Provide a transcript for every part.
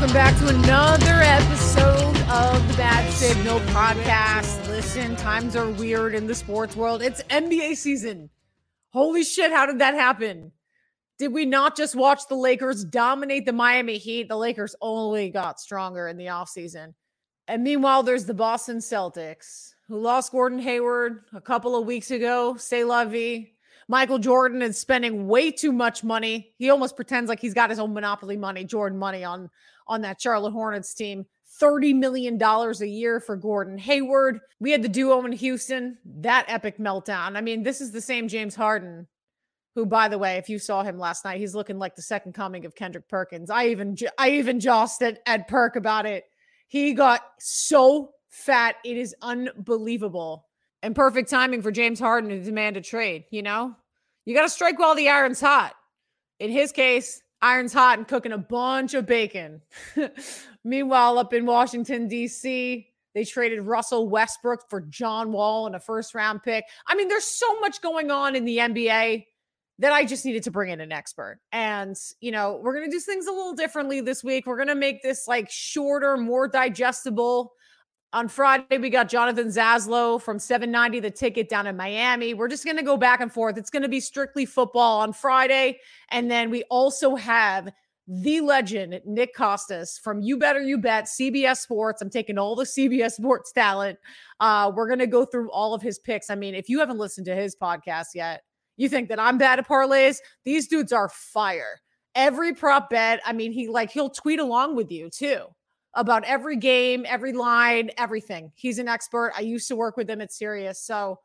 welcome back to another episode of the Bad Signal podcast. Listen, times are weird in the sports world. It's NBA season. Holy shit, how did that happen? Did we not just watch the Lakers dominate the Miami Heat? The Lakers only got stronger in the offseason. And meanwhile, there's the Boston Celtics, who lost Gordon Hayward a couple of weeks ago. Say la vie. Michael Jordan is spending way too much money. He almost pretends like he's got his own monopoly money, Jordan money on on that Charlotte Hornets team. $30 million a year for Gordon Hayward. We had the duo in Houston, that epic meltdown. I mean, this is the same James Harden, who, by the way, if you saw him last night, he's looking like the second coming of Kendrick Perkins. I even I even jossed at, at Perk about it. He got so fat, it is unbelievable. And perfect timing for James Harden to demand a trade, you know? You got to strike while the iron's hot. In his case, iron's hot and cooking a bunch of bacon. Meanwhile, up in Washington, D.C., they traded Russell Westbrook for John Wall and a first round pick. I mean, there's so much going on in the NBA that I just needed to bring in an expert. And, you know, we're going to do things a little differently this week. We're going to make this like shorter, more digestible. On Friday, we got Jonathan Zaslow from 790 the ticket down in Miami. We're just going to go back and forth. It's going to be strictly football on Friday. And then we also have the legend, Nick Kostos from You Better You Bet, CBS Sports. I'm taking all the CBS Sports talent. Uh, we're going to go through all of his picks. I mean, if you haven't listened to his podcast yet, you think that I'm bad at parlays? These dudes are fire. Every prop bet, I mean, he like, he'll tweet along with you too about every game, every line, everything. He's an expert. I used to work with him at Sirius. So,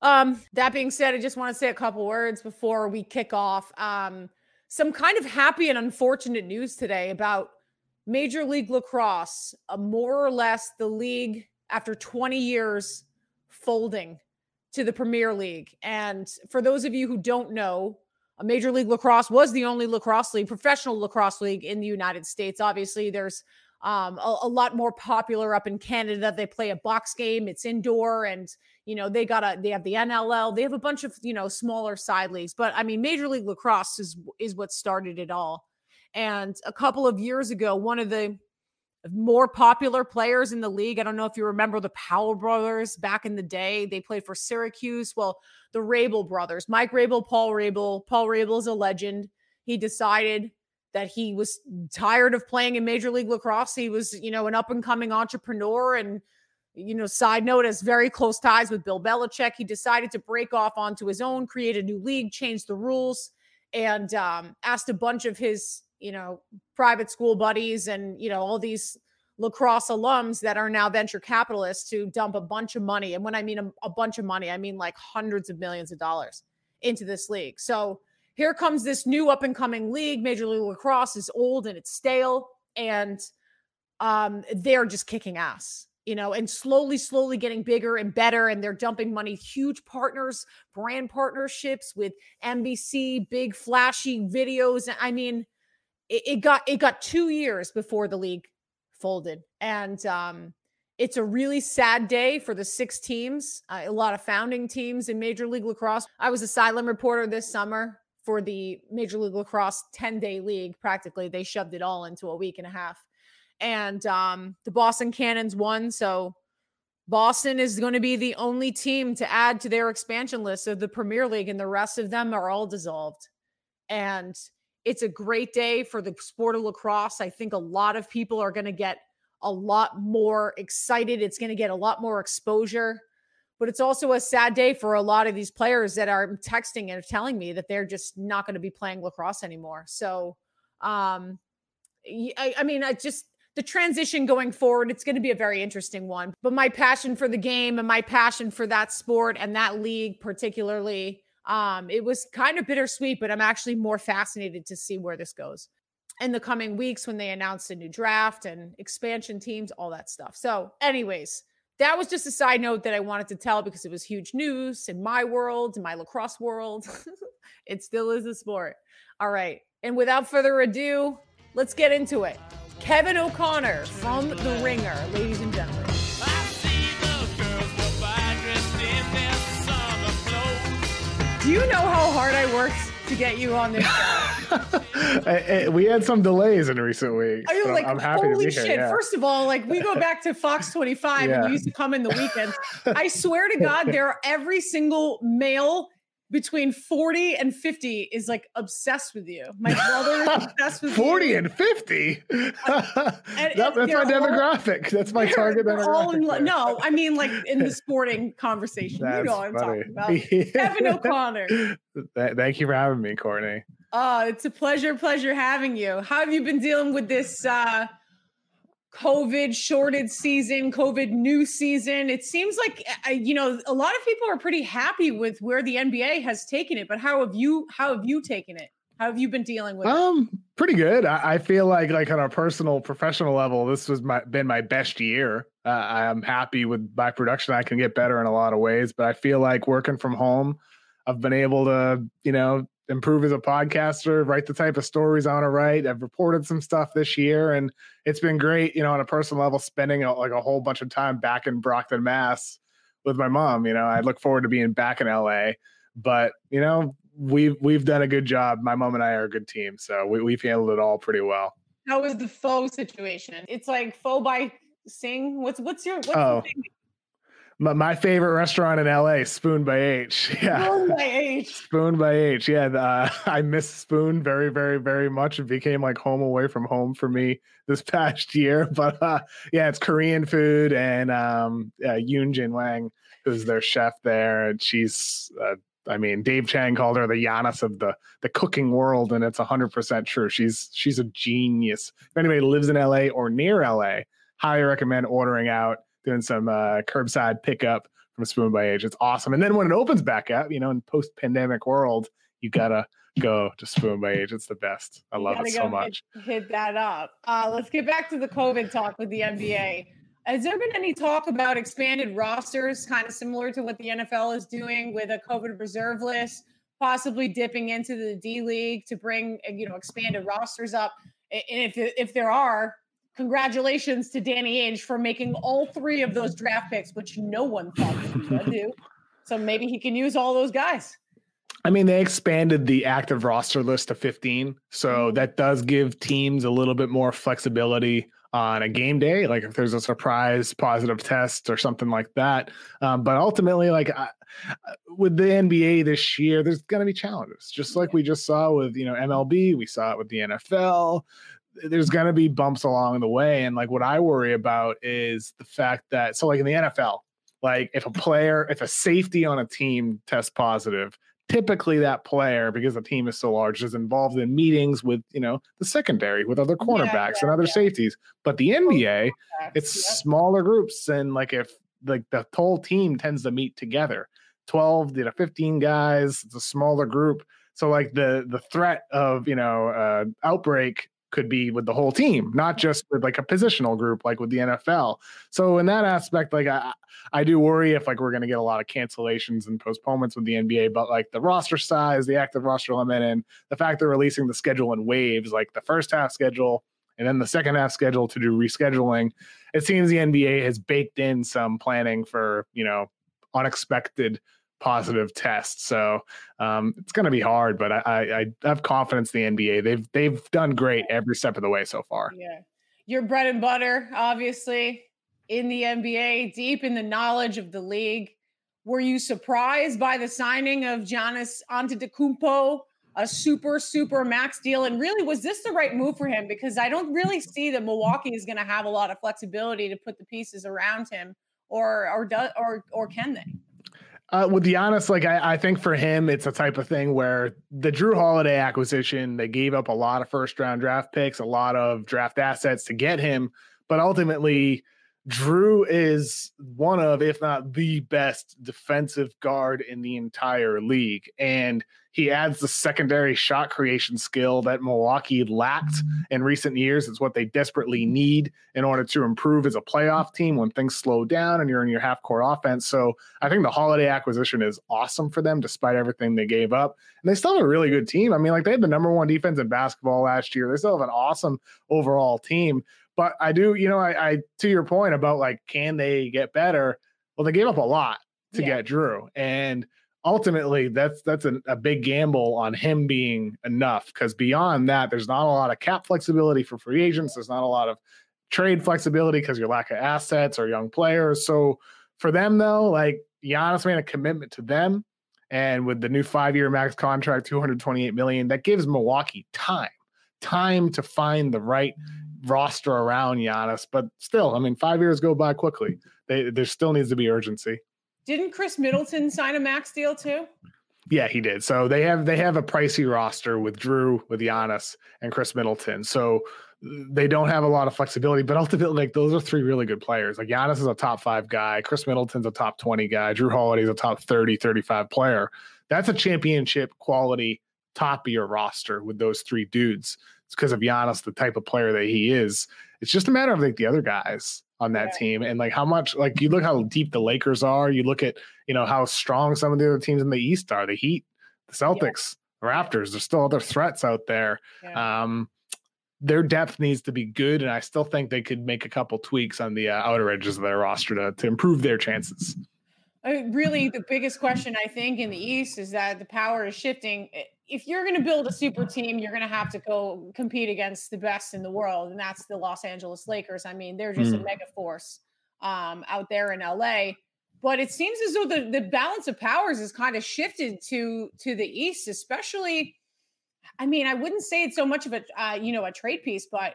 um, that being said, I just want to say a couple words before we kick off. Um, some kind of happy and unfortunate news today about Major League Lacrosse, uh, more or less the league after 20 years folding to the Premier League. And for those of you who don't know, Major League Lacrosse was the only lacrosse league, professional lacrosse league in the United States. Obviously, there's um, a, a, lot more popular up in Canada. They play a box game. It's indoor, and you know they got a they have the NLL. They have a bunch of you know smaller side leagues. But I mean, Major League Lacrosse is is what started it all. And a couple of years ago, one of the more popular players in the league. I don't know if you remember the Powell brothers back in the day. They played for Syracuse. Well, the Rabil brothers, Mike Rabil, Paul Rabil. Paul Rabil is a legend. He decided that he was tired of playing in Major League Lacrosse. He was, you know, an up and coming entrepreneur. And, you know, side note, has very close ties with Bill Belichick. He decided to break off onto his own, create a new league, change the rules, and um, asked a bunch of his, you know, private school buddies and, you know, all these lacrosse alums that are now venture capitalists to dump a bunch of money. And when I mean a, a bunch of money, I mean like hundreds of millions of dollars into this league. So, here comes this new up and coming league. Major League Lacrosse is old and it's stale, and um, they're just kicking ass, you know, and slowly, slowly getting bigger and better. And they're dumping money, huge partners, brand partnerships with NBC, big flashy videos. I mean, it, it got it got two years before the league folded, and um, it's a really sad day for the six teams, uh, a lot of founding teams in Major League Lacrosse. I was a silent reporter this summer for the Major League Lacrosse 10 day league. Practically, they shoved it all into a week and a half. And um, the Boston Cannons won. So Boston is going to be the only team to add to their expansion list of the Premier League, and the rest of them are all dissolved. And it's a great day for the sport of lacrosse. I think a lot of people are going to get a lot more excited. It's going to get a lot more exposure but it's also a sad day for a lot of these players that are texting and telling me that they're just not going to be playing lacrosse anymore. So, um, I, I mean, I just the transition going forward, it's going to be a very interesting one. But my passion for the game and my passion for that sport and that league, particularly, um, it was kind of bittersweet. But I'm actually more fascinated to see where this goes in the coming weeks when they announce a new draft and expansion teams, all that stuff. So, anyways that was just a side note that I wanted to tell because it was huge news in my world, in my lacrosse world. it still is a sport. All right. And without further ado, let's get into it. Kevin O'Connor from The Ringer, ladies and gentlemen. Do you know how hard I worked to get you on this show? Eh, eh, we had some delays in recent weeks. I like, I'm happy holy shit! Here, yeah. First of all, like we go back to Fox 25 yeah. and you used to come in the weekends. I swear to God, there are every single male between 40 and 50 is like obsessed with you. My brother is obsessed with 40 you. and 50. and, that, that's my all, demographic. That's my target demographic. In, no, I mean like in the sporting conversation. That's you know what I'm funny. talking about. Kevin O'Connor. Thank you for having me, Courtney. Oh, it's a pleasure, pleasure having you. How have you been dealing with this uh COVID shorted season, COVID new season. It seems like you know a lot of people are pretty happy with where the NBA has taken it. But how have you? How have you taken it? How have you been dealing with um, it? pretty good. I, I, feel like like on a personal, professional level, this has my been my best year. Uh, I'm happy with my production. I can get better in a lot of ways, but I feel like working from home, I've been able to, you know, improve as a podcaster, write the type of stories I want to write. I've reported some stuff this year, and it's been great. You know, on a personal level, spending a, like a whole bunch of time back in Brockton, Mass, with my mom. You know, I look forward to being back in LA. But you know, we've we've done a good job. My mom and I are a good team, so we, we've handled it all pretty well. How was the faux situation? It's like faux by Sing. What's what's your what's oh my, my favorite restaurant in LA, Spoon by H. Yeah. Spoon by H. Spoon by H. Yeah. Uh, I miss Spoon very, very, very much. It became like home away from home for me this past year. But uh, yeah, it's Korean food and um, uh, Yoon Jin Wang, who's their chef there. And she's, uh, I mean, Dave Chang called her the Giannis of the the cooking world, and it's hundred percent true. She's she's a genius. If anybody lives in LA or near LA, highly recommend ordering out doing some uh, curbside pickup from Spoon by H. It's awesome. And then when it opens back up, you know, in post pandemic world, you gotta go to Spoon by H. It's the best. I love it so much. Hit, hit that up. Uh, let's get back to the COVID talk with the NBA. Has there been any talk about expanded rosters, kind of similar to what the NFL is doing with a COVID reserve list, possibly dipping into the D League to bring you know expanded rosters up? And if if there are, congratulations to Danny Ainge for making all three of those draft picks, which no one thought he would do. So maybe he can use all those guys. I mean, they expanded the active roster list to 15. So mm-hmm. that does give teams a little bit more flexibility on a game day, like if there's a surprise positive test or something like that. Um, but ultimately, like I, with the NBA this year, there's going to be challenges, just like we just saw with you know MLB. We saw it with the NFL there's going to be bumps along the way. And like what I worry about is the fact that, so like in the NFL, like if a player, if a safety on a team tests positive, typically that player, because the team is so large, is involved in meetings with, you know, the secondary, with other cornerbacks yeah, yeah, and other yeah. safeties. But the NBA, it's smaller groups. And like if like the whole team tends to meet together, 12 to 15 guys, it's a smaller group. So like the the threat of you know uh, outbreak could be with the whole team, not just with like a positional group like with the NFL. So in that aspect, like I I do worry if like we're gonna get a lot of cancellations and postponements with the NBA, but like the roster size, the active roster limit, and the fact they're releasing the schedule in waves, like the first half schedule and then the second half schedule to do rescheduling, it seems the NBA has baked in some planning for, you know, unexpected positive test. So um, it's going to be hard, but I, I, I, have confidence in the NBA. They've they've done great every step of the way so far. Yeah, your bread and butter, obviously, in the NBA, deep in the knowledge of the league. Were you surprised by the signing of Giannis Antetokounmpo, a super super max deal? And really, was this the right move for him? Because I don't really see that Milwaukee is going to have a lot of flexibility to put the pieces around him, or or does or or can they? Uh, with Giannis, like I, I, think for him, it's a type of thing where the Jrue Holiday acquisition, they gave up a lot of first round draft picks, a lot of draft assets to get him, but ultimately Jrue is one of, if not the best defensive guard in the entire league. And he adds the secondary shot creation skill that Milwaukee lacked in recent years. It's what they desperately need in order to improve as a playoff team when things slow down and you're in your half court offense. So I think the Holiday acquisition is awesome for them despite everything they gave up. And they still have a really good team. I mean, like they had the number one defense in basketball last year. They still have an awesome overall team. But I do, you know, I, I to your point about like, can they get better? Well, they gave up a lot to yeah. get Jrue, And ultimately that's that's a, a big gamble on him being enough because beyond that, there's not a lot of cap flexibility for free agents. There's not a lot of trade flexibility because your lack of assets or young players. So for them though, like Giannis made a commitment to them. And with the new five-year max contract, 228 million, that gives Milwaukee time, time to find the right roster around Giannis. But still, I mean, five years go by quickly. They, there still needs to be urgency. Didn't Khris Middleton sign a max deal too? Yeah, he did. So they have they have a pricey roster with Jrue, with Giannis, and Khris Middleton. So they don't have a lot of flexibility, but ultimately, like those are three really good players. Like Giannis is a top five guy, Khris Middleton's a top 20 guy, Jrue Holiday's a top 30, 35 player. That's a championship quality top of your roster with those three dudes. It's because of Giannis, the type of player that he is. It's just a matter of like the other guys on that yeah. team and like how much like you look how deep the Lakers are. You look at you know how strong some of the other teams in the East are. The Heat, the Celtics, yeah. Raptors. There's still other threats out there. Yeah. Um, their depth needs to be good, and I still think they could make a couple tweaks on the uh, outer edges of their roster to to improve their chances. I mean, really, the biggest question I think in the East is that the power is shifting if you're going to build a super team, you're going to have to go compete against the best in the world, and that's the Los Angeles Lakers. I mean, they're just mm. a mega force um, out there in LA. But it seems as though the, the balance of powers has kind of shifted to to the East, especially. I mean, I wouldn't say it's so much of a uh, you know a trade piece, but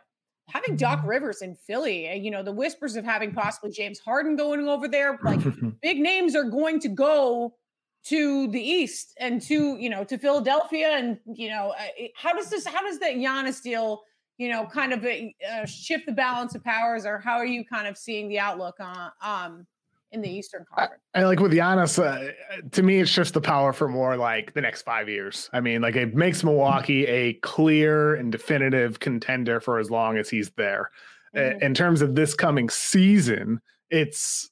having Doc Rivers in Philly, eh, you know, the whispers of having possibly James Harden going over there, like big names are going to go to the east and to you know to Philadelphia and you know uh, how does this how does that Giannis deal you know kind of uh, shift the balance of powers or how are you kind of seeing the outlook on um in the Eastern Conference? I, I like with Giannis, uh, to me, it's just the power for more like the next five years. I mean, like it makes Milwaukee a clear and definitive contender for as long as he's there. Mm-hmm. In terms of this coming season, it's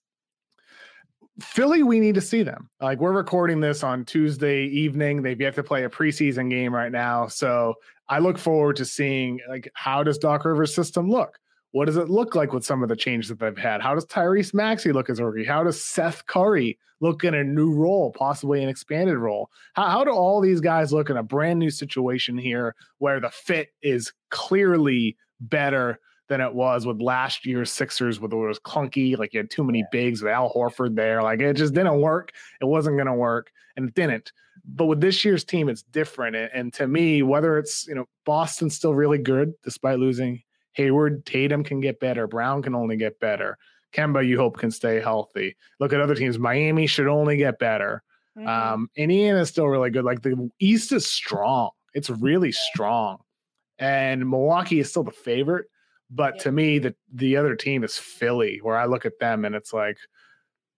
Philly, we need to see them. Like we're recording this on Tuesday evening. They've yet to play a preseason game right now. So I look forward to seeing like how does Doc Rivers' system look? What does it look like with some of the changes that they've had? How does Tyrese Maxey look as a rookie? How does Seth Curry look in a new role, possibly an expanded role? How, how do all these guys look in a brand new situation here where the fit is clearly better than it was with last year's Sixers, where it was clunky. Like you had too many bigs with Al Horford there. Like it just didn't work. It wasn't going to work, and it didn't. But with this year's team, it's different. And, and to me, whether it's you know Boston's still really good despite losing Hayward, Tatum can get better. Brown can only get better. Kemba, you hope can stay healthy. Look at other teams. Miami should only get better. Mm-hmm. Um, Indiana is still really good. Like the East is strong. It's really strong. And Milwaukee is still the favorite. But yeah. to me, the the other team is Philly, where I look at them and it's like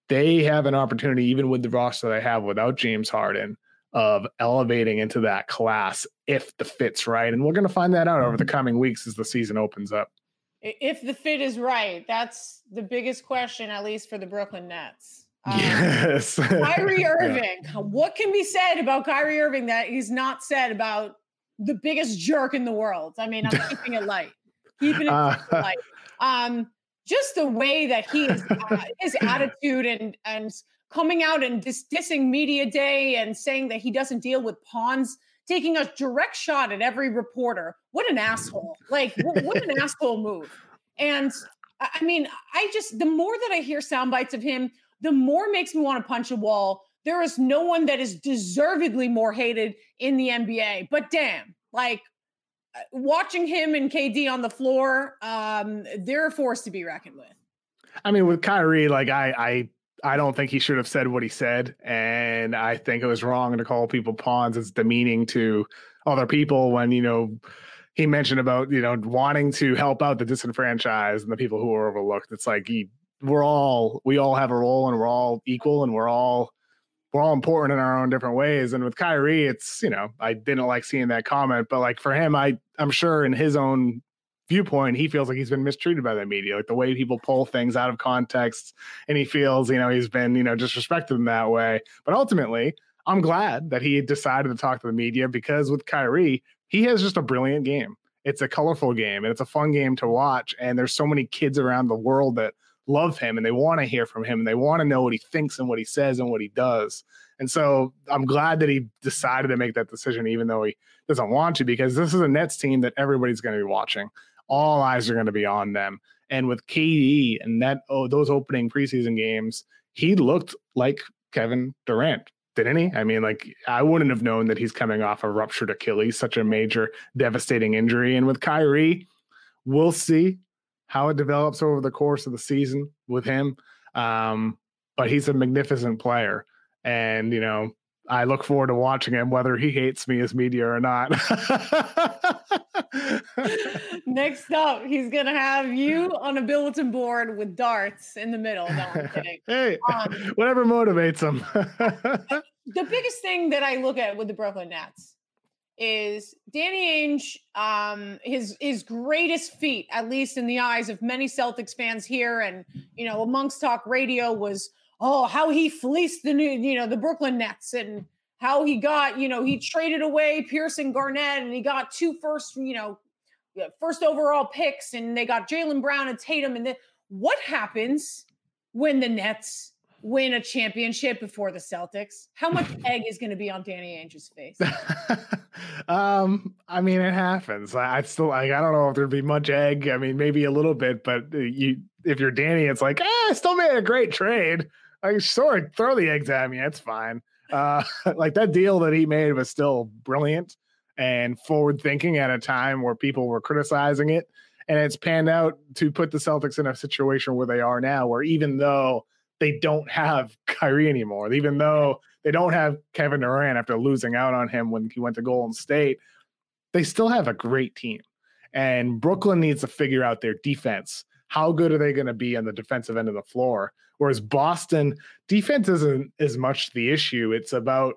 they have an opportunity, even with the roster they have without James Harden, of elevating into that class if the fit's right. And we're going to find that out over the mm-hmm. coming weeks as the season opens up. If the fit is right, that's the biggest question, at least for the Brooklyn Nets. Um, yes. Kyrie Irving. yeah. What can be said about Kyrie Irving that he's not said about the biggest jerk in the world? I mean, I'm keeping it light keeping it uh, light. Um, just the way that he is, uh, his attitude and and coming out and dis- dissing media day and saying that he doesn't deal with pawns, taking a direct shot at every reporter. What an asshole! Like what, what an asshole move. And I mean, I just the more that I hear sound bites of him, the more makes me want to punch a wall. There is no one that is deservedly more hated in the NBA. But damn, like watching him and KD on the floor, um, they're a force to be reckoned with. I mean, with Kyrie, like I, I, I don't think he should have said what he said, and I think it was wrong to call people pawns. It's demeaning to other people when you know he mentioned about you know wanting to help out the disenfranchised and the people who are overlooked. It's like he, we're all we all have a role and we're all equal and we're all we're all important in our own different ways. And with Kyrie, it's you know I didn't like seeing that comment, but like for him, I I'm sure in his own viewpoint, he feels like he's been mistreated by the media, like the way people pull things out of context, and he feels you know he's been you know disrespected in that way. But ultimately, I'm glad that he decided to talk to the media because with Kyrie, he has just a brilliant game. It's a colorful game and it's a fun game to watch. And there's so many kids around the world that love him and they want to hear from him and they want to know what he thinks and what he says and what he does. And so I'm glad that he decided to make that decision, even though he doesn't want to, because this is a Nets team that everybody's going to be watching. All eyes are going to be on them. And with KD and that oh, those opening preseason games, he looked like Kevin Durant didn't he? I mean, like I wouldn't have known that he's coming off a ruptured Achilles, such a major, devastating injury. And with Kyrie, we'll see how it develops over the course of the season with him. Um, but he's a magnificent player, and you know, I look forward to watching him, whether he hates me as media or not. Next up, he's gonna have you on a bulletin board with darts in the middle. No, I'm kidding. hey, um, whatever motivates him. the biggest thing that I look at with the Brooklyn Nets is Danny Ainge, um, his his greatest feat, at least in the eyes of many Celtics fans here, and you know, amongst talk radio, was oh how he fleeced the new, you know, the Brooklyn Nets and how he got, you know, he traded away Pierce and Garnett and he got two first, you know, first overall picks and they got Jaylen Brown and Tatum. And then what happens when the Nets win a championship before the Celtics? How much egg is going to be on Danny Ainge's face? um, I mean, it happens. I, I still, like, I don't know if there'd be much egg. I mean, maybe a little bit, but uh, you, if you're Danny, it's like, ah, I still made a great trade. Like, sure, throw the eggs at me. It's fine. Uh, like that deal that he made was still brilliant and forward thinking at a time where people were criticizing it. And it's panned out to put the Celtics in a situation where they are now, where even though they don't have Kyrie anymore, even though they don't have Kevin Durant after losing out on him when he went to Golden State, they still have a great team. And Brooklyn needs to figure out their defense. How good are they going to be on the defensive end of the floor? Whereas Boston defense isn't as much the issue. It's about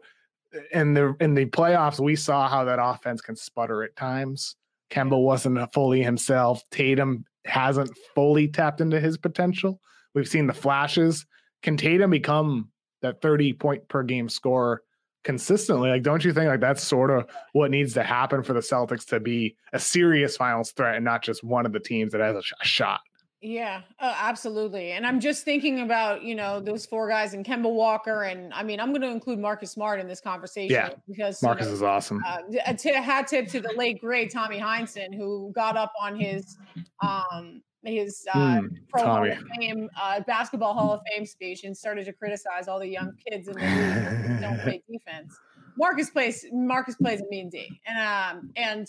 in the in the playoffs we saw how that offense can sputter at times. Kemba wasn't fully himself. Tatum hasn't fully tapped into his potential. We've seen the flashes. Can Tatum become that 30 point per game scorer consistently? Like, don't you think like that's sort of what needs to happen for the Celtics to be a serious finals threat and not just one of the teams that has a, sh- a shot? Yeah, uh, absolutely. And I'm just thinking about, you know, those four guys and Kemba Walker. And I mean, I'm going to include Marcus Smart in this conversation yeah, because Marcus you know, is awesome. Uh, a t- hat tip to the late great Tommy Heinsohn, who got up on his, um, his uh, mm, pro Hall of Fame, uh, basketball Hall of Fame speech and started to criticize all the young kids in the league who don't play defense. Marcus plays, Marcus plays a mean D. And, um, and,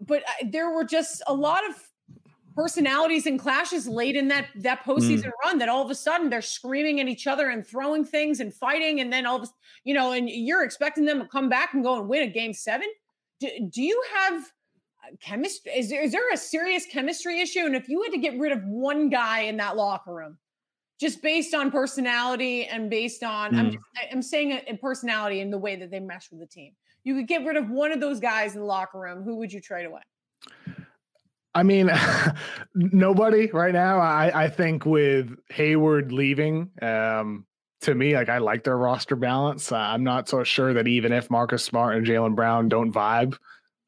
but uh, there were just a lot of personalities and clashes late in that that postseason mm. run that all of a sudden they're screaming at each other and throwing things and fighting. And then all of a, you know and you're expecting them to come back and go and win a game seven. Do, do you have uh, chemistry is there, is there a serious chemistry issue? And if you had to get rid of one guy in that locker room just based on personality and based on mm. I'm just, I'm saying a, personality and the way that they mesh with the team. You could get rid of one of those guys in the locker room who would you trade away I mean, nobody right now. I, I think with Hayward leaving, um, to me, like I like their roster balance. Uh, I'm not so sure that even if Marcus Smart and Jaylen Brown don't vibe,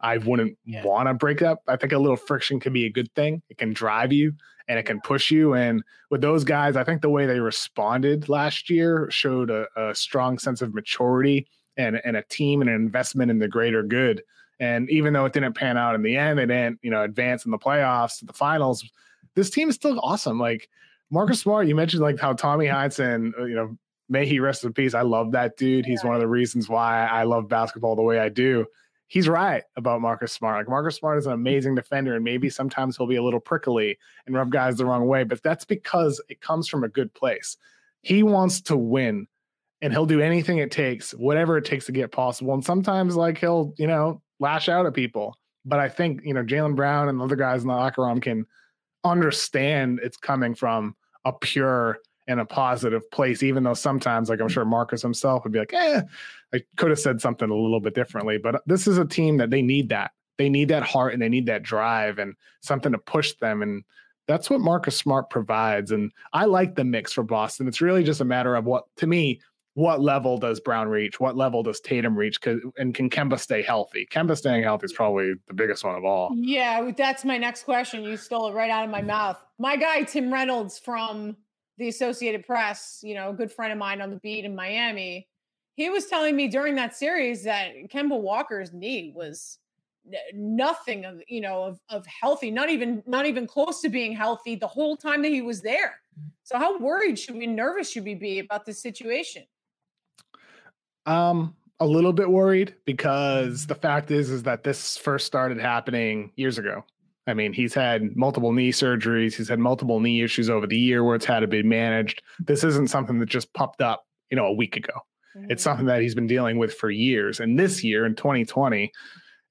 I wouldn't yeah. want to break up. I think a little friction can be a good thing. It can drive you and it can push you. And with those guys, I think the way they responded last year showed a, a strong sense of maturity and, and a team and an investment in the greater good. And even though it didn't pan out in the end, they didn't, you know, advance in the playoffs to the finals. This team is still awesome. Like Marcus Smart, you mentioned like how Tommy Heinsohn, uh, you know, may he rest in peace. I love that dude. He's one of the reasons why I love basketball the way I do. He's right about Marcus Smart. Like Marcus Smart is an amazing defender, and maybe sometimes he'll be a little prickly and rub guys the wrong way, but that's because it comes from a good place. He wants to win and he'll do anything it takes, whatever it takes to get possible. And sometimes, like, he'll, you know, lash out at people. But I think, you know, Jaylen Brown and the other guys in the locker room can understand it's coming from a pure and a positive place, even though sometimes, like I'm sure Marcus himself would be like, eh, I could have said something a little bit differently. But this is a team that they need that. They need that heart and they need that drive and something to push them. And that's what Marcus Smart provides. And I like the mix for Boston. It's really just a matter of what, to me, what level does Brown reach? What level does Tatum reach? And can Kemba stay healthy? Kemba staying healthy is probably the biggest one of all. Yeah, that's my next question. You stole it right out of my mouth. My guy, Tim Reynolds from the Associated Press, you know, a good friend of mine on the beat in Miami, he was telling me during that series that Kemba Walker's knee was nothing of you know of, of healthy not even not even close to being healthy the whole time that he was there so how worried should we nervous should we be about this situation um a little bit worried because the fact is is that this first started happening years ago I mean, he's had multiple knee surgeries. He's had multiple knee issues over the year where it's had to be managed. This isn't something that just popped up, you know, a week ago. Mm-hmm. It's something that he's been dealing with for years. And this year in 2020,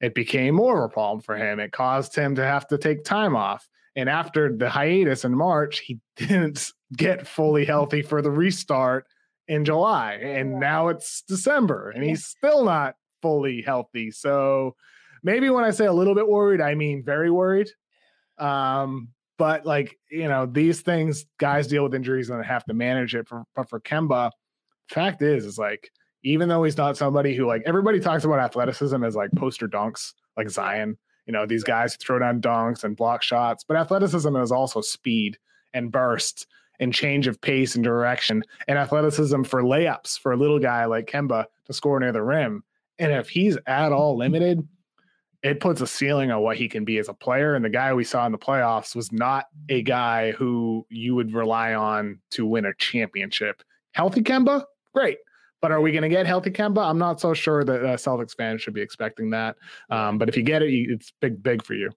it became more of a problem for him. It caused him to have to take time off. And after the hiatus in March, he didn't get fully healthy for the restart in July. And now it's December and he's still not fully healthy. So, maybe when I say a little bit worried, I mean very worried. Um, but like you know, these things guys deal with injuries and have to manage it. For, but for Kemba, fact is, is like even though he's not somebody who like everybody talks about athleticism as like poster dunks, like Zion. You know, these guys throw down dunks and block shots, but athleticism is also speed and burst and change of pace and direction and athleticism for layups for a little guy like Kemba to score near the rim. And if he's at all limited, it puts a ceiling on what he can be as a player. And the guy we saw in the playoffs was not a guy who you would rely on to win a championship. Healthy Kemba, great. But are we going to get healthy Kemba? I'm not so sure that uh, Celtics fans should be expecting that. Um, but if you get it, it's big, big for you.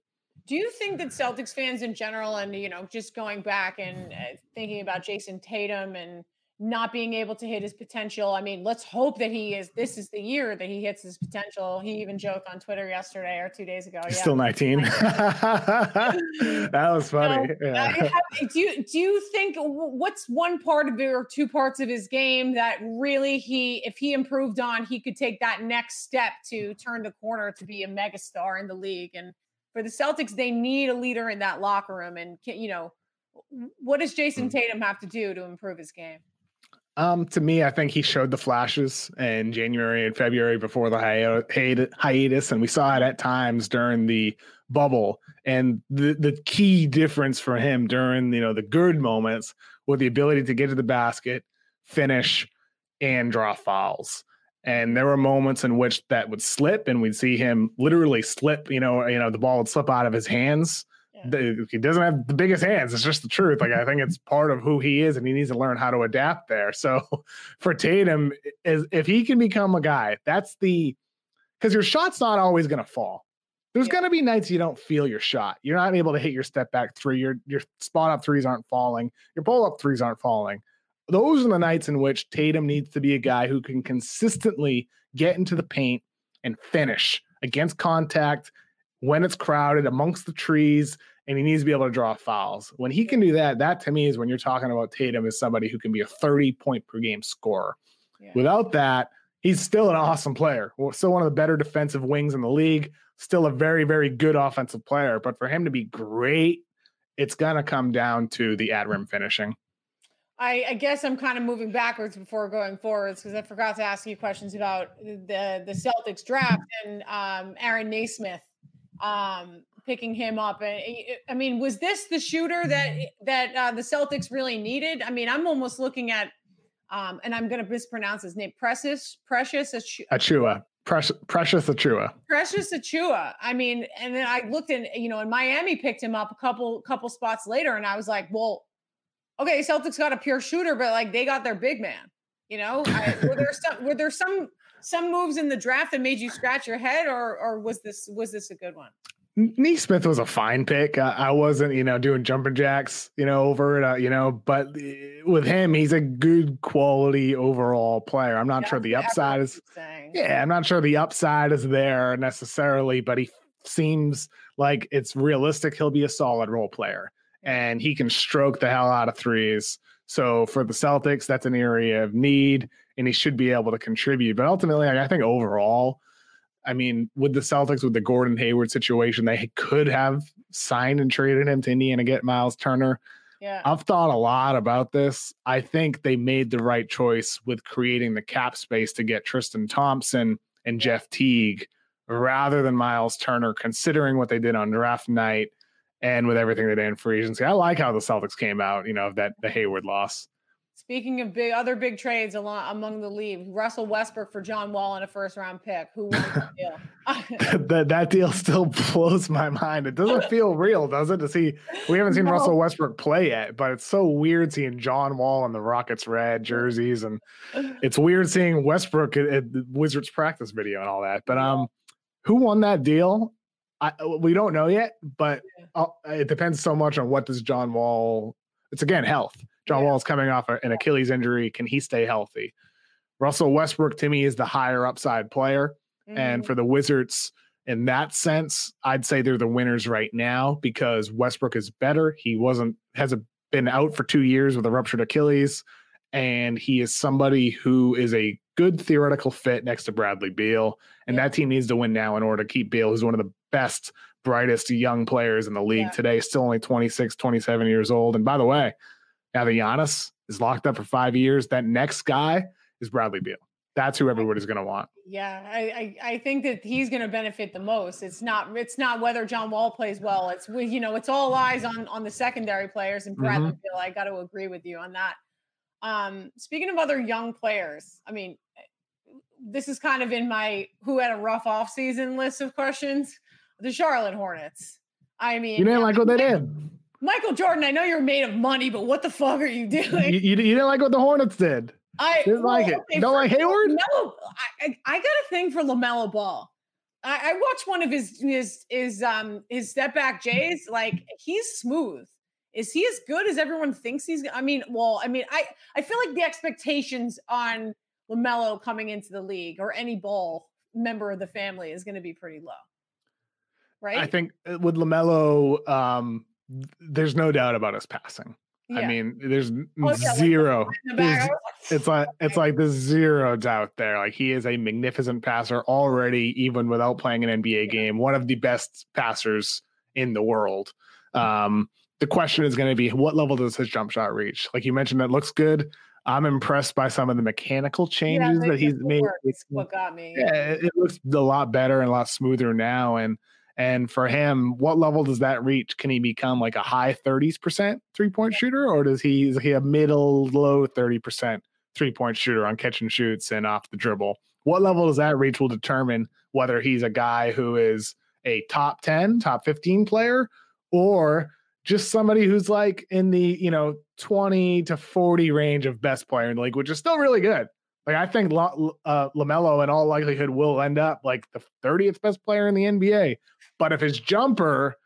Do you think that Celtics fans in general, and you know, just going back and uh, thinking about Jayson Tatum and not being able to hit his potential. I mean, let's hope that he is. This is the year that he hits his potential. He even joked on Twitter yesterday or two days ago. Yeah, still 19. that was funny. So, yeah. have, do you do you think what's one part of it or two parts of his game that really he, if he improved on, he could take that next step to turn the corner to be a megastar in the league? And for the Celtics, they need a leader in that locker room. And you know, what does Jayson hmm. Tatum have to do to improve his game? Um, to me, I think he showed the flashes in January and February before the hi- hiatus, and we saw it at times during the bubble. And the the key difference for him during you know the good moments was the ability to get to the basket, finish, and draw fouls. And there were moments in which that would slip, and we'd see him literally slip. You know, you know, the ball would slip out of his hands he doesn't have the biggest hands. It's just the truth. Like I think it's part of who he is, and he needs to learn how to adapt there. So for Tatum, is if he can become a guy, that's the because your shot's not always going to fall. There's yeah. going to be nights you don't feel your shot. You're not able to hit your step back three. Your your spot up threes aren't falling. Your pull up threes aren't falling. Those are the nights in which Tatum needs to be a guy who can consistently get into the paint and finish against contact when it's crowded amongst the trees and he needs to be able to draw fouls. When he can do that, that to me is when you're talking about Tatum as somebody who can be a 30 point per game scorer. Yeah. Without that, he's still an awesome player. Still one of the better defensive wings in the league. Still a very, very good offensive player. But for him to be great, it's gonna come down to the ad rim finishing. I, I, guess I'm kind of moving backwards before going forwards because I forgot to ask you questions about the the Celtics draft and um, Aaron Nesmith um, picking him up. And I mean, was this the shooter that that uh, the Celtics really needed? I mean, I'm almost looking at, um, and I'm going to mispronounce his name, Precious Precious Achiuwa. Precious, Precious Achiuwa. Precious Achiuwa. I mean, and then I looked in, you know, in Miami picked him up a couple couple spots later, and I was like, well, okay, Celtics got a pure shooter, but like they got their big man. You know, I, were there some were there some some moves in the draft that made you scratch your head, or or was this was this a good one? Nesmith was a fine pick. Uh, I wasn't, you know, doing jumping jacks, you know, over it, uh, you know, but eh, with him, he's a good quality overall player. I'm not That's sure the upside is, yeah, I'm not sure the upside is there necessarily, but he seems like it's realistic. He'll be a solid role player and he can stroke the hell out of threes. So for the Celtics, that's an area of need, and he should be able to contribute. But ultimately, I think overall, I mean, with the Celtics, with the Gordon Hayward situation, they could have signed and traded him to Indiana, to get Miles Turner. Yeah. I've thought a lot about this. I think they made the right choice with creating the cap space to get Tristan Thompson and. Jeff Teague rather than Miles Turner, considering what they did on draft night and with everything they did in free agency. I like how the Celtics came out, you know, that the Hayward loss. Speaking of big other big trades along among the league, Russell Westbrook for John Wall and a first round pick. Who won that deal? that that deal still blows my mind. It doesn't feel real, does it? To see we haven't seen no. Russell Westbrook play yet, but it's so weird seeing John Wall in the Rockets red jerseys, and it's weird seeing Westbrook at, at the Wizards practice video and all that. But um, who won that deal? I, we don't know yet, but uh, it depends so much on what does John Wall. It's again health. John yeah. Wall's coming off an Achilles injury. Can he stay healthy? Russell Westbrook to me is the higher upside player. Mm-hmm. And for the Wizards, in that sense, I'd say they're the winners right now because Westbrook is better. He wasn't hasn't been out for two years with a ruptured Achilles, and he is somebody who is a good theoretical fit next to Bradley Beal. And yeah. that team needs to win now in order to keep Beal, who's one of the best, brightest young players in the league yeah. today, still only 26, 27 years old. And by the way, now that Giannis is locked up for five years, that next guy is Bradley Beal. That's who everybody's going to want. Yeah, I, I, I think that he's going to benefit the most. It's not it's not whether John Wall plays well. It's you know it's all eyes on on the secondary players and Bradley mm-hmm. Beal. I got to agree with you on that. Um, speaking of other young players, I mean, this is kind of in my who had a rough off season list of questions. The Charlotte Hornets. I mean, you didn't like what they did. Michael Jordan, I know you're made of money, but what the fuck are you doing? You, you, you didn't like what the Hornets did. I didn't well, like it. Okay, don't like Hayward? No, I, I, got a thing for LaMelo Ball. I, I watched one of his his his um his step back Jays. Like he's smooth. Is he as good as everyone thinks he's? I mean, well, I mean, I I feel like the expectations on LaMelo coming into the league or any ball member of the family is going to be pretty low. Right. I think uh, with LaMelo, um, there's no doubt about his passing. Yeah. I mean, there's oh, yeah, zero. Like it's like it's like the zero doubt there. Like he is a magnificent passer already, even without playing an NBA yeah. game. One of the best passers in the world. Um, the question is going to be, what level does his jump shot reach? Like you mentioned, that looks good. I'm impressed by some of the mechanical changes that he's made. what got me. Yeah, it looks a lot better and a lot smoother now. And and for him, what level does that reach? Can he become like a high 30s% three point shooter, or does he is he a middle low 30% three point shooter on catch and shoots and off the dribble? What level does that reach will determine whether he's a guy who is a top 10, top 15 player, or just somebody who's like in the you know 20 to 40 range of best player in the league, which is still really good. Like I think uh, LaMelo in all likelihood will end up like the 30th best player in the NBA. But if his jumper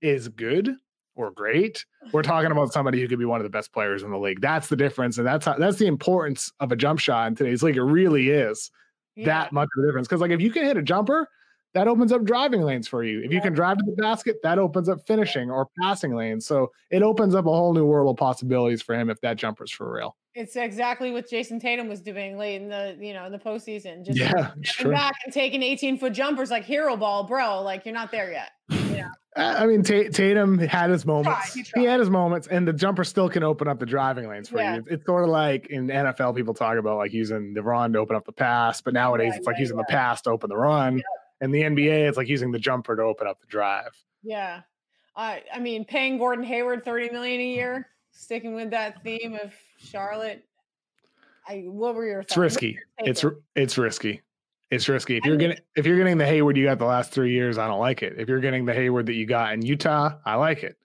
is good or great, we're talking about somebody who could be one of the best players in the league. That's the difference, and that's how, that's the importance of a jump shot in today's league. It really is yeah. that much of a difference. Because like if you can hit a jumper, that opens up driving lanes for you. If you can drive to the basket, that opens up finishing or passing lanes. So it opens up a whole new world of possibilities for him if that jumper's for real. It's exactly what Jayson Tatum was doing late in the, you know, in the postseason. Just yeah, stepping back and taking 18 foot jumpers like hero ball, bro. Like you're not there yet. Yeah. I mean, Tatum had his moments. He, he, had his moments, and the jumper still can open up the driving lanes for yeah. you. It's, sort of like in NFL, people talk about like using the run to open up the pass, but nowadays yeah, it's like yeah, using the pass to open the run. In the NBA, it's like using the jumper to open up the drive. Yeah. I I mean, paying Gordon Hayward 30 million a year, sticking with that theme of Charlotte. I what were your thoughts? It's risky. It's it's risky. It's risky. If you're getting if you're getting the Hayward you got the last three years, I don't like it. If you're getting the Hayward that you got in Utah, I like it.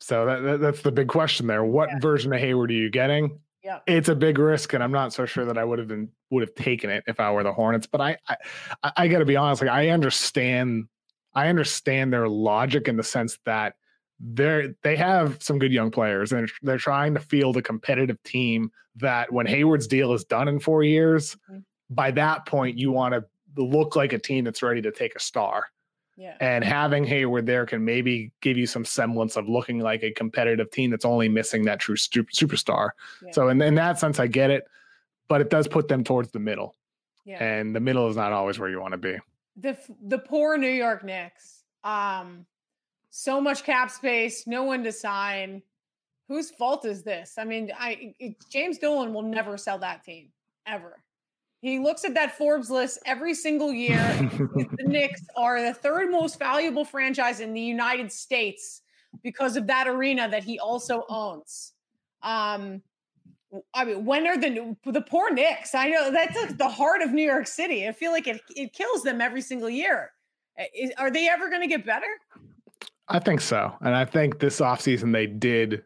So that, that that's the big question there. What yeah. version of Hayward are you getting? Yeah. It's a big risk, and I'm not so sure that I would have been would have taken it if I were the Hornets. But I I, I got to be honest, like I understand I understand their logic in the sense that they're they have some good young players and they're trying to field a competitive team that when Hayward's deal is done in four years, mm-hmm. by that point you want to look like a team that's ready to take a star. Yeah. And having Hayward there can maybe give you some semblance of looking like a competitive team that's only missing that true stu- superstar. Yeah. So in, in that sense, I get it, but it does put them towards the middle. Yeah. And the middle is not always where you want to be. The the poor New York Knicks. Um, so much cap space, no one to sign. Whose fault is this? I mean, I it, James Dolan will never sell that team ever. He looks at that Forbes list every single year. the Knicks are the third most valuable franchise in the United States because of that arena that he also owns. Um, I mean, when are the the poor Knicks? I know that's like the heart of New York City. I feel like it it kills them every single year. Is, are they ever going to get better? I think so. And I think this offseason they did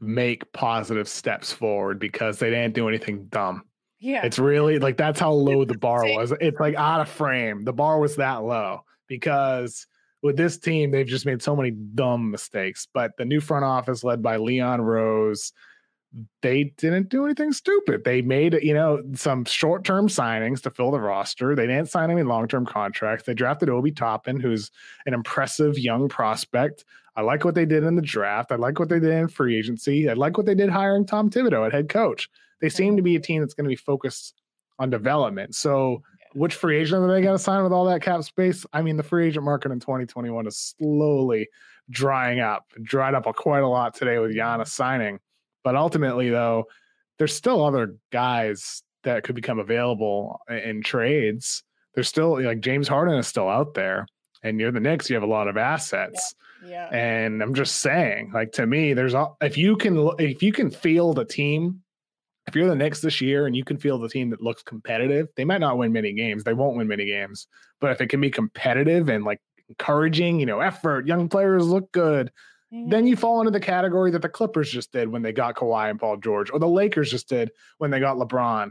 make positive steps forward because they didn't do anything dumb. Yeah. It's really like that's how low the bar was. It's like out of frame. The bar was that low because with this team, they've just made so many dumb mistakes. But the new front office led by Leon Rose, they didn't do anything stupid. They made, you know, some short term signings to fill the roster. They didn't sign any long term contracts. They drafted Obi Toppin, who's an impressive young prospect. I like what they did in the draft. I like what they did in free agency. I like what they did hiring Tom Thibodeau at head coach. They seem to be a team that's going to be focused on development. So, which free agent are they going to sign with all that cap space? I mean, the free agent market in 2021 is slowly drying up, dried up quite a lot today with mm-hmm. Giannis signing. But ultimately, though, there's still other guys that could become available in trades. There's still like James Harden is still out there, and you're the Knicks. You have a lot of assets. Yeah. yeah. And I'm just saying, like to me, there's all if you can if you can field a team, if you're the Knicks this year and you can field a team that looks competitive, they might not win many games. They won't win many games, but if it can be competitive and like encouraging, you know, effort, young players look good, Mm-hmm. then you fall into the category that the Clippers just did when they got Kawhi and Paul George, or the Lakers just did when they got LeBron.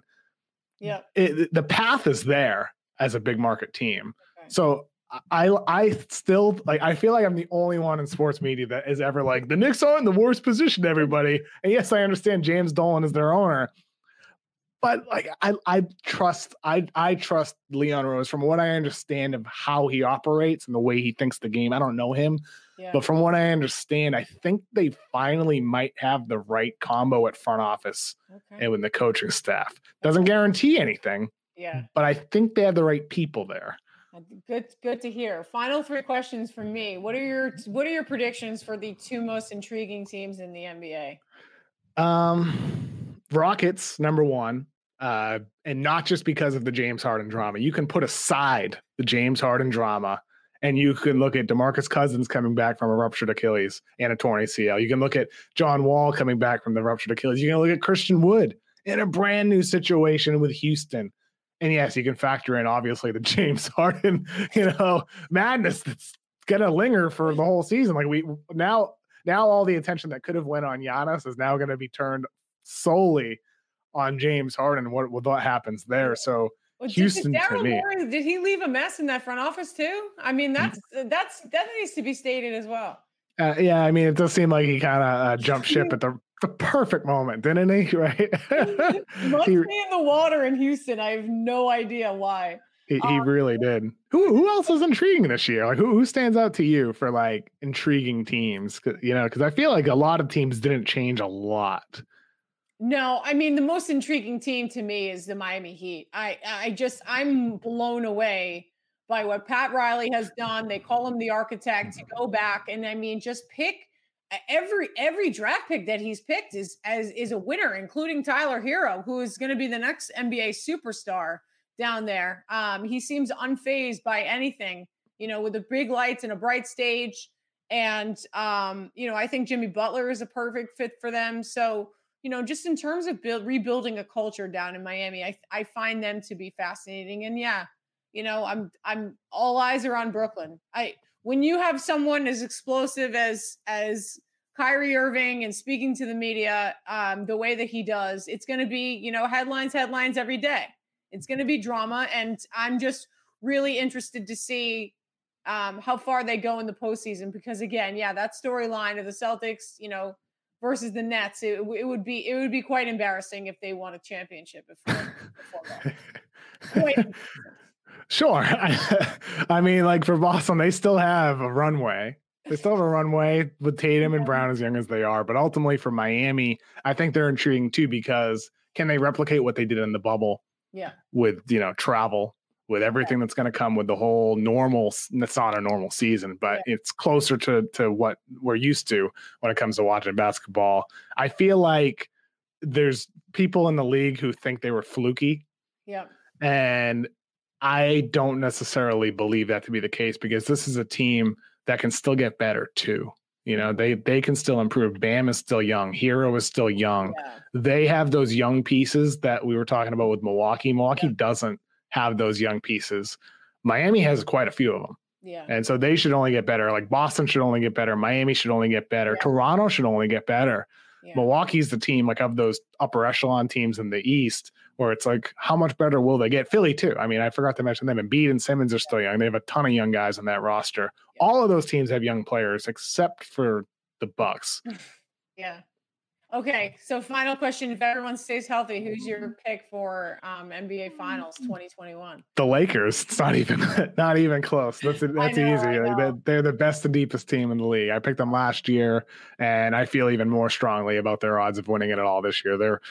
Yeah. It, the path is there as a big market team. Okay. So I I still like I feel like I'm the only one in sports media that is ever like the Knicks are in the worst position everybody. And yes, I understand James Dolan is their owner. But like I I trust I I trust Leon Rose from what I understand of how he operates and the way he thinks the game. I don't know him, but from what I understand, I think they finally might have the right combo at front office okay. and with the coaching staff. Doesn't guarantee anything. Yeah. But I think they have the right people there. Good, good to hear. Final three questions from me. What are your What are your predictions for the two most intriguing teams in the NBA? Um, Rockets number one, uh, and not just because of the James Harden drama. You can put aside the James Harden drama and you can look at Demarcus Cousins coming back from a ruptured Achilles and a torn ACL. You can look at John Wall coming back from the ruptured Achilles. You can look at Christian Wood in a brand new situation with Houston. And yes, you can factor in obviously the James Harden, you know, madness that's gonna linger for the whole season. Like we now, now all the attention that could have went on Giannis is now going to be turned solely on James Harden. What what happens there? So well, Houston did, to me. Morey, did he leave a mess in that front office too? I mean, that's uh, that's that needs to be stated as well. Uh, yeah, I mean, it does seem like he kind of uh, jumped ship at the, the perfect moment, didn't he? Right? must he, be in the water in Houston. I have no idea why. He, he um, really did. Who who else is intriguing this year? Like who who stands out to you for like intriguing teams? You know, because I feel like a lot of teams didn't change a lot. No, I mean the most intriguing team to me is the Miami Heat. I I just I'm blown away by what Pat Riley has done. They call him the architect to go back and I mean just pick every every draft pick that he's picked is as is a winner, including Tyler Herro, who is going to be the next NBA superstar down there. Um, he seems unfazed by anything, you know, with the big lights and a bright stage. And um, you know, I think Jimmy Butler is a perfect fit for them. So you know, just in terms of build, rebuilding a culture down in Miami, I I find them to be fascinating. And yeah, you know, I'm I'm all eyes are on Brooklyn. I when you have someone as explosive as as Kyrie Irving and speaking to the media um, the way that he does, it's going to be you know headlines, headlines every day. It's going to be drama, and I'm just really interested to see um, how far they go in the postseason because again, yeah, that storyline of the Celtics, you know versus the Nets, it, it, would be it would be quite embarrassing if they won a championship before. before sure, I, I, mean, like for Boston, they still have a runway. They still have a runway with Tatum and Brown as young as they are, but ultimately for Miami, I think they're intriguing too because can they replicate what they did in the bubble? Yeah, with you know travel with everything that's going to come with the whole normal it's not a normal season but yeah. it's closer to to what we're used to when it comes to watching basketball i feel like there's people in the league who think they were fluky yeah And I don't necessarily believe that to be the case because this is a team that can still get better too. You know, they they can still improve. Bam is still young. Herro is still young. Yeah. They have those young pieces that we were talking about with Milwaukee. Milwaukee yeah. doesn't have those young pieces. Miami has quite a few of them. Yeah. And so they should only get better. Like Boston should only get better. Miami should only get better. Yeah. Toronto should only get better. Yeah. Milwaukee's the team like of those upper echelon teams in the East where it's like, how much better will they get? Philly too. I mean, I forgot to mention them. And Embiid and Simmons are still young. They have a ton of young guys on that roster. Yeah. All of those teams have young players except for the Bucks. yeah. Okay, so final question: If everyone stays healthy, who's your pick for um, NBA Finals 2021? The Lakers. It's not even not even close. That's that's know, easy. They're, they're the best and deepest team in the league. I picked them last year, and I feel even more strongly about their odds of winning it at all this year. They're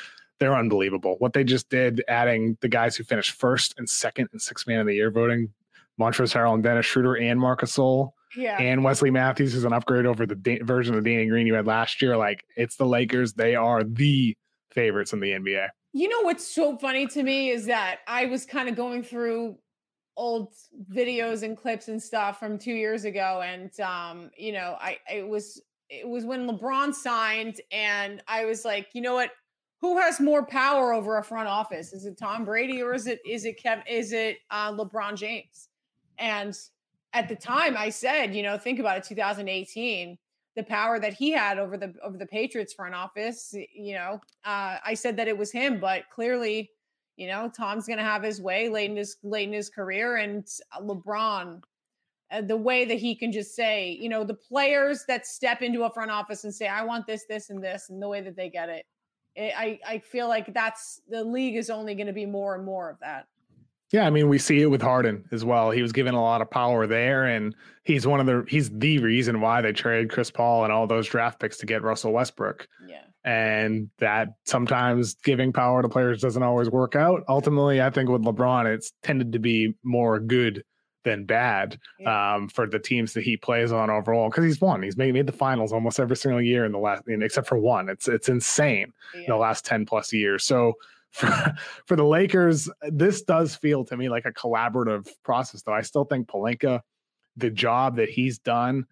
they're unbelievable. What they just did, adding the guys who finished first and second and sixth man of the year voting, Montrezl Harrell and Dennis Schroeder and Marcus Gasol yeah. and Wesley Matthews is an upgrade over the da- version of Danny Green you had last year. Like it's the Lakers. They are the favorites in the NBA. You know what's so funny to me is that I was kind of going through old videos and clips and stuff from two years ago, and um, you know, I it was it was when LeBron signed, and I was like, you know what? Who has more power over a front office? Is it Tom Brady or is it is it Kev? Is it uh, LeBron James? And at the time I said, you know, think about it, 2018, the power that he had over the over the Patriots front office. You know, uh, I said that it was him, but clearly, you know, Tom's going to have his way late in his late in his career, and LeBron. Uh, the way that he can just say, you know, the players that step into a front office and say, "I want this, this, and this," and the way that they get it, it I I feel like that's the league is only going to be more and more of that. Yeah, I mean, we see it with Harden as well. He was given a lot of power there, and he's one of the he's the reason why they traded Chris Paul and all those draft picks to get Russell Westbrook. Yeah. And that sometimes giving power to players doesn't always work out. Ultimately, I think with LeBron, it's tended to be more good than bad yeah. um, for the teams that he plays on overall because he's won. He's made, made the finals almost every single year in the last, except for one. It's it's insane yeah. in the last ten plus years. So for, for the Lakers, this does feel to me like a collaborative process, though. I still think Pelinka, the job that he's done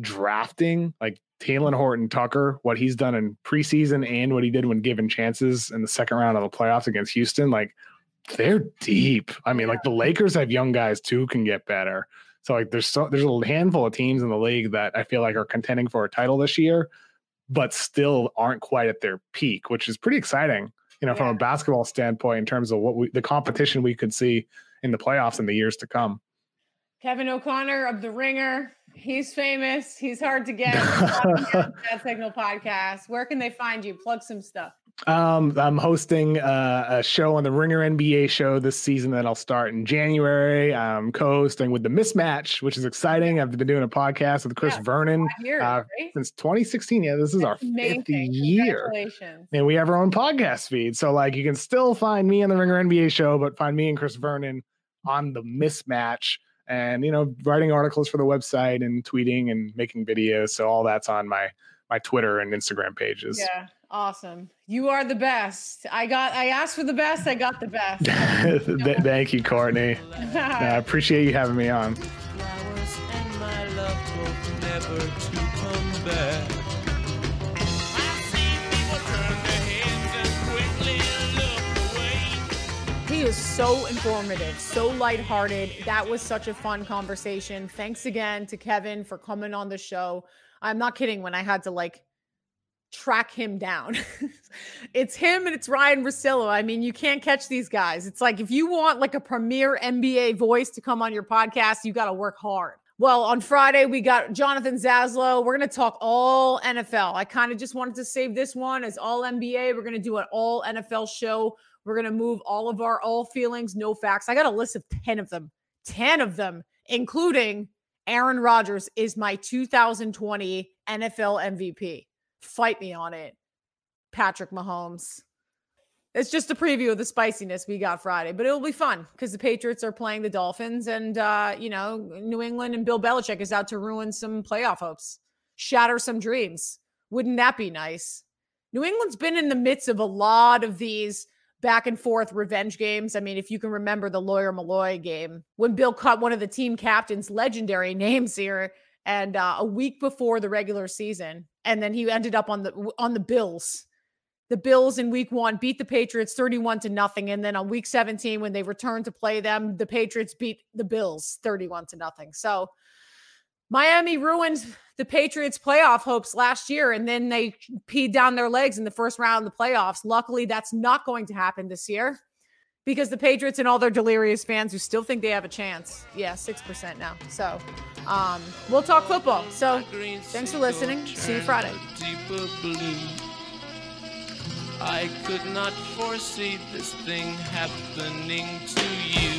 drafting, like Talen Horton Tucker, what he's done in preseason and what he did when given chances in the second round of the playoffs against Houston, like they're deep. I mean, like the Lakers have young guys too can get better. So like there's so there's a handful of teams in the league that I feel like are contending for a title this year, but still aren't quite at their peak, which is pretty exciting you know, yeah. from a basketball standpoint in terms of what we, the competition we could see in the playoffs in the years to come. Kevin O'Connor of The Ringer. He's famous. He's hard to get. Bad Signal podcast. Where can they find you? Plug some stuff. Um, I'm hosting uh, a show on the Ringer NBA show this season that I'll start in January. I'm co-hosting with the Mismatch, which is exciting. I've been doing a podcast with Chris yeah, Vernon years, uh, right? since 2016. Yeah, this is That's our fifth year, and we have our own podcast feed. So like, you can still find me on the Ringer NBA show, but find me and Chris Vernon on the Mismatch and you know writing articles for the website and tweeting and making videos so all that's on my my twitter and instagram pages yeah Awesome. You are the best. I got I asked for the best, I got the best. Thank you, Courtney. I appreciate you having me on. He is so informative, so lighthearted. That was such a fun conversation. Thanks again to Kevin for coming on the show. I'm not kidding when I had to like track him down. it's him and it's Ryan Russillo. I mean, you can't catch these guys. It's like if you want like a premier NBA voice to come on your podcast, you got to work hard. Well, on Friday, we got Jonathan Zaslow. We're going to talk all NFL. I kind of just wanted to save this one as all NBA. We're going to do an all NFL show. We're going to move all of our all feelings, no facts. I got a list of 10 of them, 10 of them, including Aaron Rodgers is my 2020 NFL MVP. Fight me on it, Patrick Mahomes. It's just a preview of the spiciness we got Friday, but it'll be fun because the Patriots are playing the Dolphins, and uh, you know New England and Bill Belichick is out to ruin some playoff hopes, shatter some dreams. Wouldn't that be nice? New England's been in the midst of a lot of these back and forth revenge games. I mean, if you can remember the Lawyer Milloy game when Bill cut one of the team captains' legendary names here, and uh, a week before the regular season, and then he ended up on the on the Bills. The Bills in week one beat the Patriots 31 to nothing. And then on week 17, when they returned to play them, the Patriots beat the Bills 31 to nothing. So Miami ruined the Patriots' playoff hopes last year, and then they peed down their legs in the first round of the playoffs. Luckily, that's not going to happen this year because the Patriots and all their delirious fans who still think they have a chance. Yeah, 6% now. So um, we'll talk football. So thanks for listening. See you Friday. I could not foresee this thing happening to